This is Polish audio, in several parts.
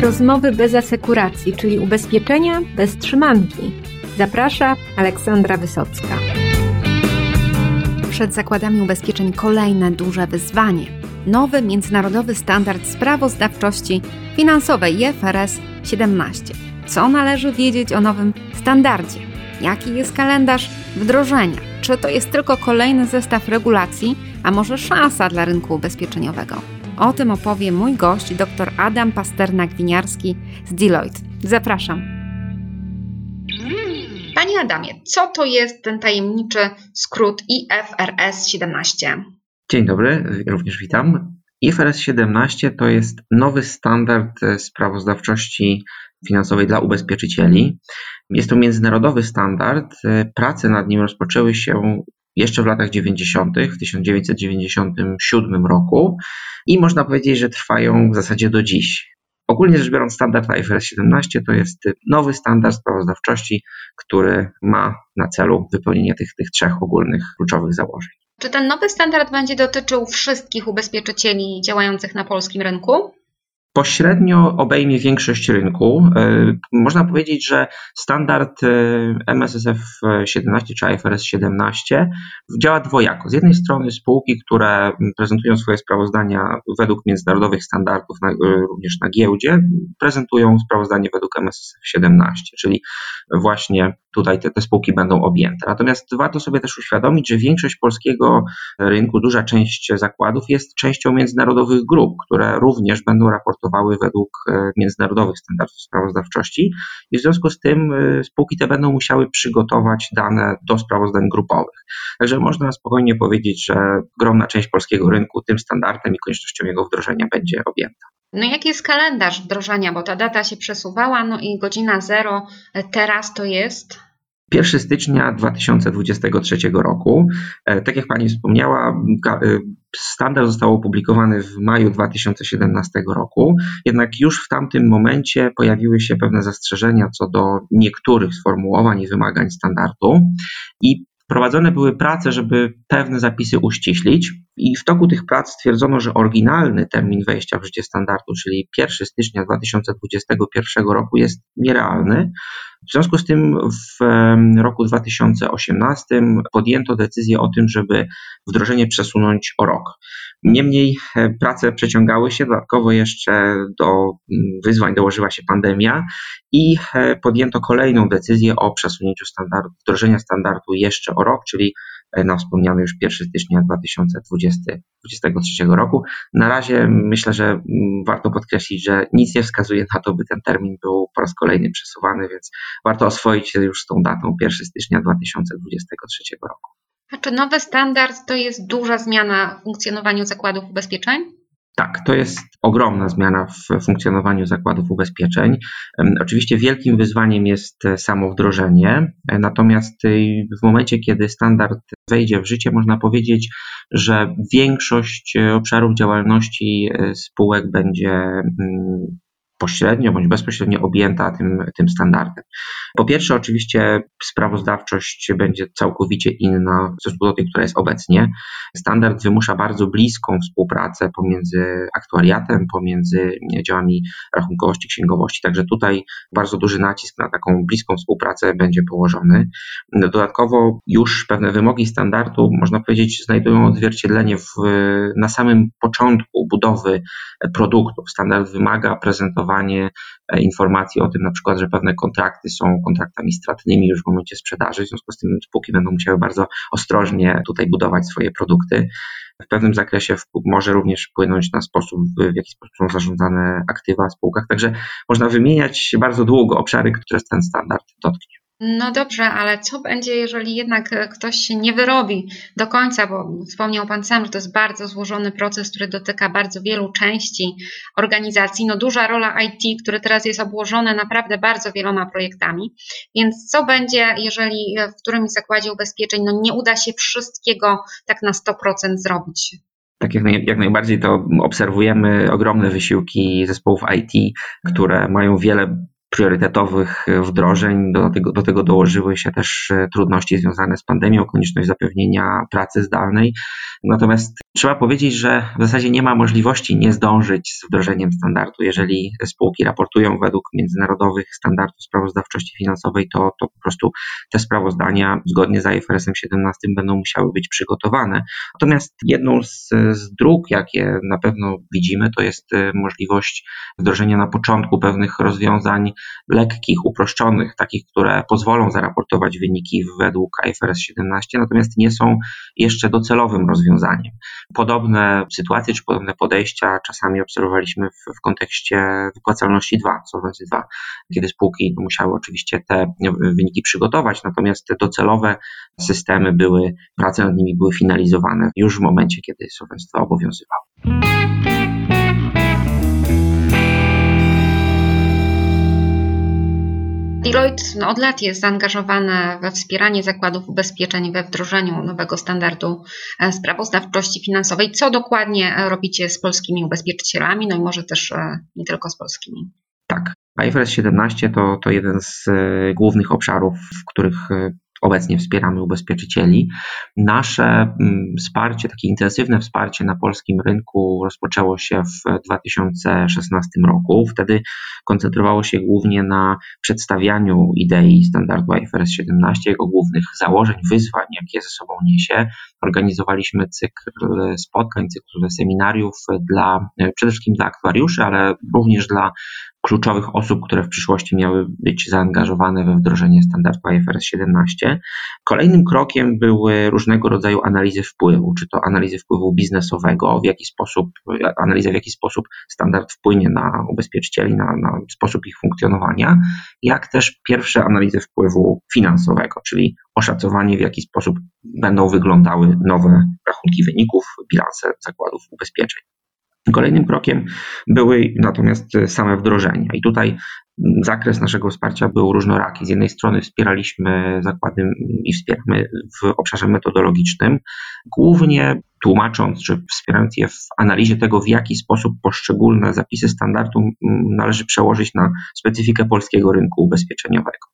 Rozmowy bez asekuracji, czyli ubezpieczenia bez trzymanki. Zaprasza Aleksandra Wysocka. Przed zakładami ubezpieczeń kolejne duże wyzwanie. Nowy międzynarodowy standard sprawozdawczości finansowej IFRS 17. Co należy wiedzieć o nowym standardzie? Jaki jest kalendarz wdrożenia? Czy to jest tylko kolejny zestaw regulacji, a może szansa dla rynku ubezpieczeniowego? O tym opowie mój gość, dr Adam Pasternak-Winiarski z Deloitte. Zapraszam. Panie Adamie, co to jest ten tajemniczy skrót IFRS 17? Dzień dobry, również witam. IFRS 17 to jest nowy standard sprawozdawczości finansowej dla ubezpieczycieli. Jest to międzynarodowy standard. Prace nad nim rozpoczęły się jeszcze w latach 90., w 1997 roku i można powiedzieć, że trwają w zasadzie do dziś. Ogólnie rzecz biorąc, standard IFRS 17 to jest nowy standard sprawozdawczości, który ma na celu wypełnienie tych, tych trzech ogólnych kluczowych założeń. Czy ten nowy standard będzie dotyczył wszystkich ubezpieczycieli działających na polskim rynku? Pośrednio obejmie większość rynku. E, można powiedzieć, że standard e, MSSF 17 czy IFRS 17 działa dwojako. Z jednej strony spółki, które prezentują swoje sprawozdania według międzynarodowych standardów, e, również na giełdzie, prezentują sprawozdanie według MSSF 17, czyli właśnie tutaj te, te spółki będą objęte. Natomiast warto sobie też uświadomić, że większość polskiego rynku, duża część zakładów jest częścią międzynarodowych grup, które również będą raportowały według e, międzynarodowych standardów sprawozdawczości i w związku z tym e, spółki te będą musiały przygotować dane do sprawozdań grupowych. Także można spokojnie powiedzieć, że ogromna część polskiego rynku tym standardem i koniecznością jego wdrożenia będzie objęta. No jaki jest kalendarz wdrożenia, bo ta data się przesuwała, no i godzina zero teraz to jest? 1 stycznia 2023 roku. E, tak jak Pani wspomniała, e, standard został opublikowany w maju 2017 roku, jednak już w tamtym momencie pojawiły się pewne zastrzeżenia co do niektórych sformułowań i wymagań standardu i Prowadzone były prace, żeby pewne zapisy uściślić, i w toku tych prac stwierdzono, że oryginalny termin wejścia w życie standardu, czyli 1 stycznia 2021 roku, jest nierealny. W związku z tym w roku 2018 podjęto decyzję o tym, żeby wdrożenie przesunąć o rok. Niemniej e, prace przeciągały się, dodatkowo jeszcze do wyzwań dołożyła się pandemia i e, podjęto kolejną decyzję o przesunięciu standardu, wdrożenia standardu jeszcze o rok, czyli na wspomniany już 1 stycznia 2023 roku. Na razie myślę, że mm, warto podkreślić, że nic nie wskazuje na to, by ten termin był po raz kolejny przesuwany, więc warto oswoić się już z tą datą 1 stycznia 2023 roku. A czy nowy standard to jest duża zmiana w funkcjonowaniu zakładów ubezpieczeń? Tak, to jest ogromna zmiana w funkcjonowaniu zakładów ubezpieczeń. Oczywiście wielkim wyzwaniem jest e, samo wdrożenie, e, natomiast e, w momencie, kiedy standard wejdzie w życie, można powiedzieć, że większość obszarów działalności spółek będzie mm, pośrednio bądź bezpośrednio objęta tym, tym standardem. Po pierwsze, oczywiście sprawozdawczość będzie całkowicie inna w stosunku do tej, która jest obecnie. Standard wymusza bardzo bliską współpracę pomiędzy aktuariatem, pomiędzy działami rachunkowości, księgowości, także tutaj bardzo duży nacisk na taką bliską współpracę będzie położony. Dodatkowo już pewne wymogi standardu, można powiedzieć, znajdują odzwierciedlenie w, na samym początku budowy produktów. Standard wymaga prezentowania E, informacji o tym na przykład, że pewne kontrakty są kontraktami stratnymi już w momencie sprzedaży, w związku z tym spółki będą musiały bardzo ostrożnie tutaj budować swoje produkty. W pewnym zakresie może również wpłynąć na sposób, w jaki sposób są zarządzane aktywa w spółkach. Także można wymieniać bardzo długo obszary, które ten standard dotknie. No dobrze, ale co będzie, jeżeli jednak e, ktoś się nie wyrobi do końca, bo wspomniał Pan sam, że to jest bardzo złożony proces, który dotyka bardzo wielu części organizacji. No duża rola IT, które teraz jest obłożone naprawdę bardzo wieloma projektami. Więc co będzie, jeżeli e, w którymś zakładzie ubezpieczeń no nie uda się wszystkiego tak na 100% zrobić? Tak jak, naj, jak najbardziej to obserwujemy ogromne wysiłki zespołów IT, które mają wiele priorytetowych wdrożeń. Do tego, do tego dołożyły się też trudności związane z pandemią, konieczność zapewnienia pracy zdalnej. Natomiast trzeba powiedzieć, że w zasadzie nie ma możliwości nie zdążyć z wdrożeniem standardu. Jeżeli spółki raportują według międzynarodowych standardów sprawozdawczości finansowej, to, to po prostu te sprawozdania zgodnie z IFRS-em 17 będą musiały być przygotowane. Natomiast jedną z, z dróg, jakie na pewno widzimy, to jest możliwość wdrożenia na początku pewnych rozwiązań lekkich, uproszczonych, takich, które pozwolą zaraportować wyniki według IFRS 17, natomiast nie są jeszcze docelowym rozwiązaniem. Podobne sytuacje czy podobne podejścia czasami obserwowaliśmy w, w kontekście wypłacalności 2, Solvency 2, kiedy spółki musiały oczywiście te wyniki przygotować, natomiast te docelowe systemy były, prace nad nimi były finalizowane już w momencie, kiedy Solvency 2 obowiązywał. Deloitte no, od lat jest zaangażowane we wspieranie zakładów ubezpieczeń we wdrożeniu nowego standardu e, sprawozdawczości finansowej. Co dokładnie e, robicie z polskimi ubezpieczycielami, no i może też e, nie tylko z polskimi? Tak. IFRS 17 to, to jeden z głównych obszarów, w których obecnie wspieramy ubezpieczycieli. Nasze mm, wsparcie, takie intensywne wsparcie na polskim rynku rozpoczęło się w 2016 roku. Wtedy koncentrowało się głównie na przedstawianiu idei standardu IFRS 17, jego głównych założeń, wyzwań, jakie ze sobą niesie. Organizowaliśmy cykl spotkań, cykl seminariów dla, przede wszystkim dla aktuariuszy, ale również dla kluczowych osób, które w przyszłości miały być zaangażowane we wdrożenie standardu IFRS 17. Kolejnym krokiem były różnego rodzaju analizy wpływu, czy to analizy wpływu biznesowego, w jaki sposób, analiza w jaki sposób standard wpłynie na ubezpieczycieli, na, na sposób ich funkcjonowania, jak też pierwsze analizy wpływu finansowego, czyli oszacowanie, w jaki sposób będą wyglądały nowe rachunki wyników, bilanse zakładów ubezpieczeń. Kolejnym krokiem były natomiast same wdrożenia. I tutaj zakres naszego wsparcia był różnoraki. Z jednej strony wspieraliśmy zakłady i wspieramy w obszarze metodologicznym, głównie tłumacząc czy wspierając je w analizie tego, w jaki sposób poszczególne zapisy standardu należy przełożyć na specyfikę polskiego rynku ubezpieczeniowego.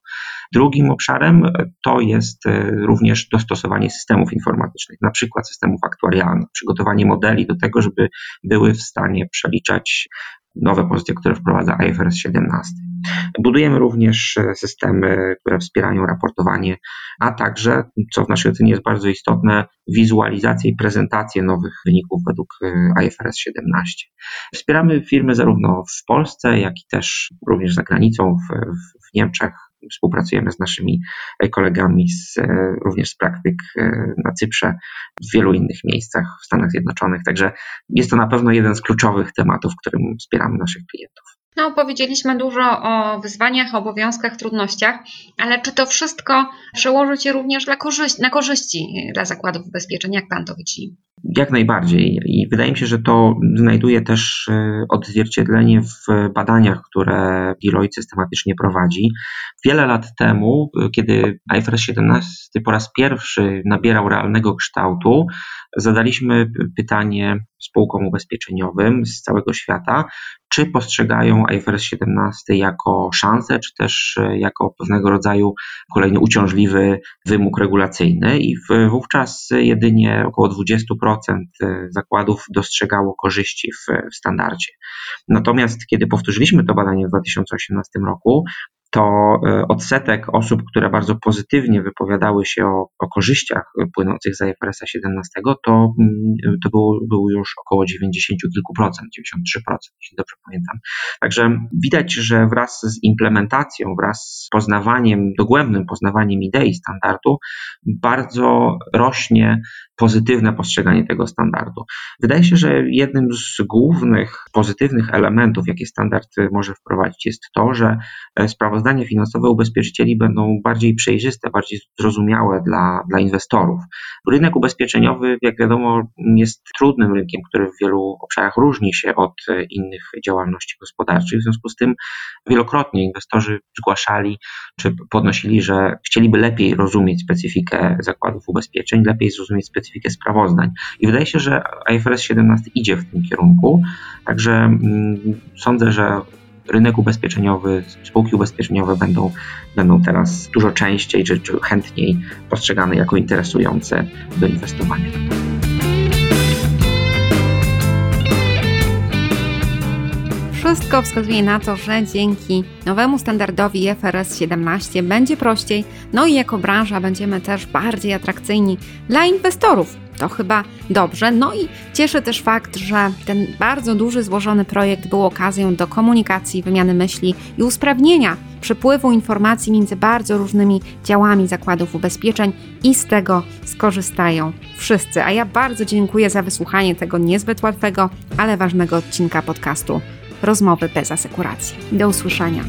Drugim obszarem to jest e, również dostosowanie systemów informatycznych, na przykład systemów aktuarialnych, przygotowanie modeli do tego, żeby były w stanie przeliczać nowe pozycje, które wprowadza IFRS 17. Budujemy również e, systemy, które wspierają raportowanie, a także, co w naszej ocenie jest bardzo istotne, wizualizację i prezentację nowych wyników według e, IFRS 17. Wspieramy firmy zarówno w Polsce, jak i też również za granicą, w, w Niemczech, Współpracujemy z naszymi kolegami z, e, również z praktyk na Cyprze, w wielu innych miejscach w Stanach Zjednoczonych. Także jest to na pewno jeden z kluczowych tematów, którym wspieramy naszych klientów. No, powiedzieliśmy dużo o wyzwaniach, obowiązkach, trudnościach, ale czy to wszystko przełoży się również dla korzyści, na korzyści dla zakładów ubezpieczeń? Jak Pan to widzi? Jak najbardziej. I wydaje mi się, że to znajduje też e, odzwierciedlenie w badaniach, które Deloitte systematycznie prowadzi. Wiele lat temu, e, kiedy IFRS 17 po raz pierwszy nabierał realnego kształtu, zadaliśmy pytanie spółkom ubezpieczeniowym z całego świata, czy postrzegają IFRS 17 jako szansę, czy też e, jako pewnego rodzaju kolejny uciążliwy wymóg regulacyjny i wówczas jedynie około 20% e, zakładów dostrzegało korzyści w, w standardzie. Natomiast kiedy powtórzyliśmy to badanie w 2018 roku, to e, odsetek osób, które bardzo pozytywnie wypowiadały się o, o korzyściach płynących z IFRS 17, to, mm, to było, było już około 90 kilku procent, 93%, jeśli dobrze pamiętam. Także widać, że wraz z implementacją, wraz z poznawaniem, dogłębnym poznawaniem idei standardu, bardzo rośnie pozytywne postrzeganie tego standardu. Wydaje się, że jednym z głównych pozytywnych elementów, jakie standard może wprowadzić, jest to, że e, sprawozdania finansowe ubezpieczycieli będą bardziej przejrzyste, bardziej zrozumiałe dla, dla inwestorów. Rynek ubezpieczeniowy, jak wiadomo, jest trudnym rynkiem, który w wielu obszarach różni się od e, innych działalności gospodarczych. W związku z tym wielokrotnie inwestorzy zgłaszali czy podnosili, że chcieliby lepiej rozumieć specyfikę zakładów ubezpieczeń, lepiej zrozumieć specyfikę specyfikę sprawozdań. I wydaje się, że IFRS 17 idzie w tym kierunku, także mm, sądzę, że rynek ubezpieczeniowy, spółki ubezpieczeniowe będą, będą teraz dużo częściej czy, czy chętniej postrzegane jako interesujące do inwestowania. Wszystko wskazuje na to, że dzięki nowemu standardowi IFRS 17 będzie prościej, no i jako branża będziemy też bardziej atrakcyjni dla inwestorów. To chyba dobrze. No i cieszy też fakt, że ten bardzo duży, złożony projekt był okazją do komunikacji, wymiany myśli i usprawnienia przepływu informacji między bardzo różnymi działami zakładów ubezpieczeń i z tego skorzystają wszyscy. A ja bardzo dziękuję za wysłuchanie tego niezbyt łatwego, ale ważnego odcinka podcastu rozmowy bez asekuracji. Do usłyszenia.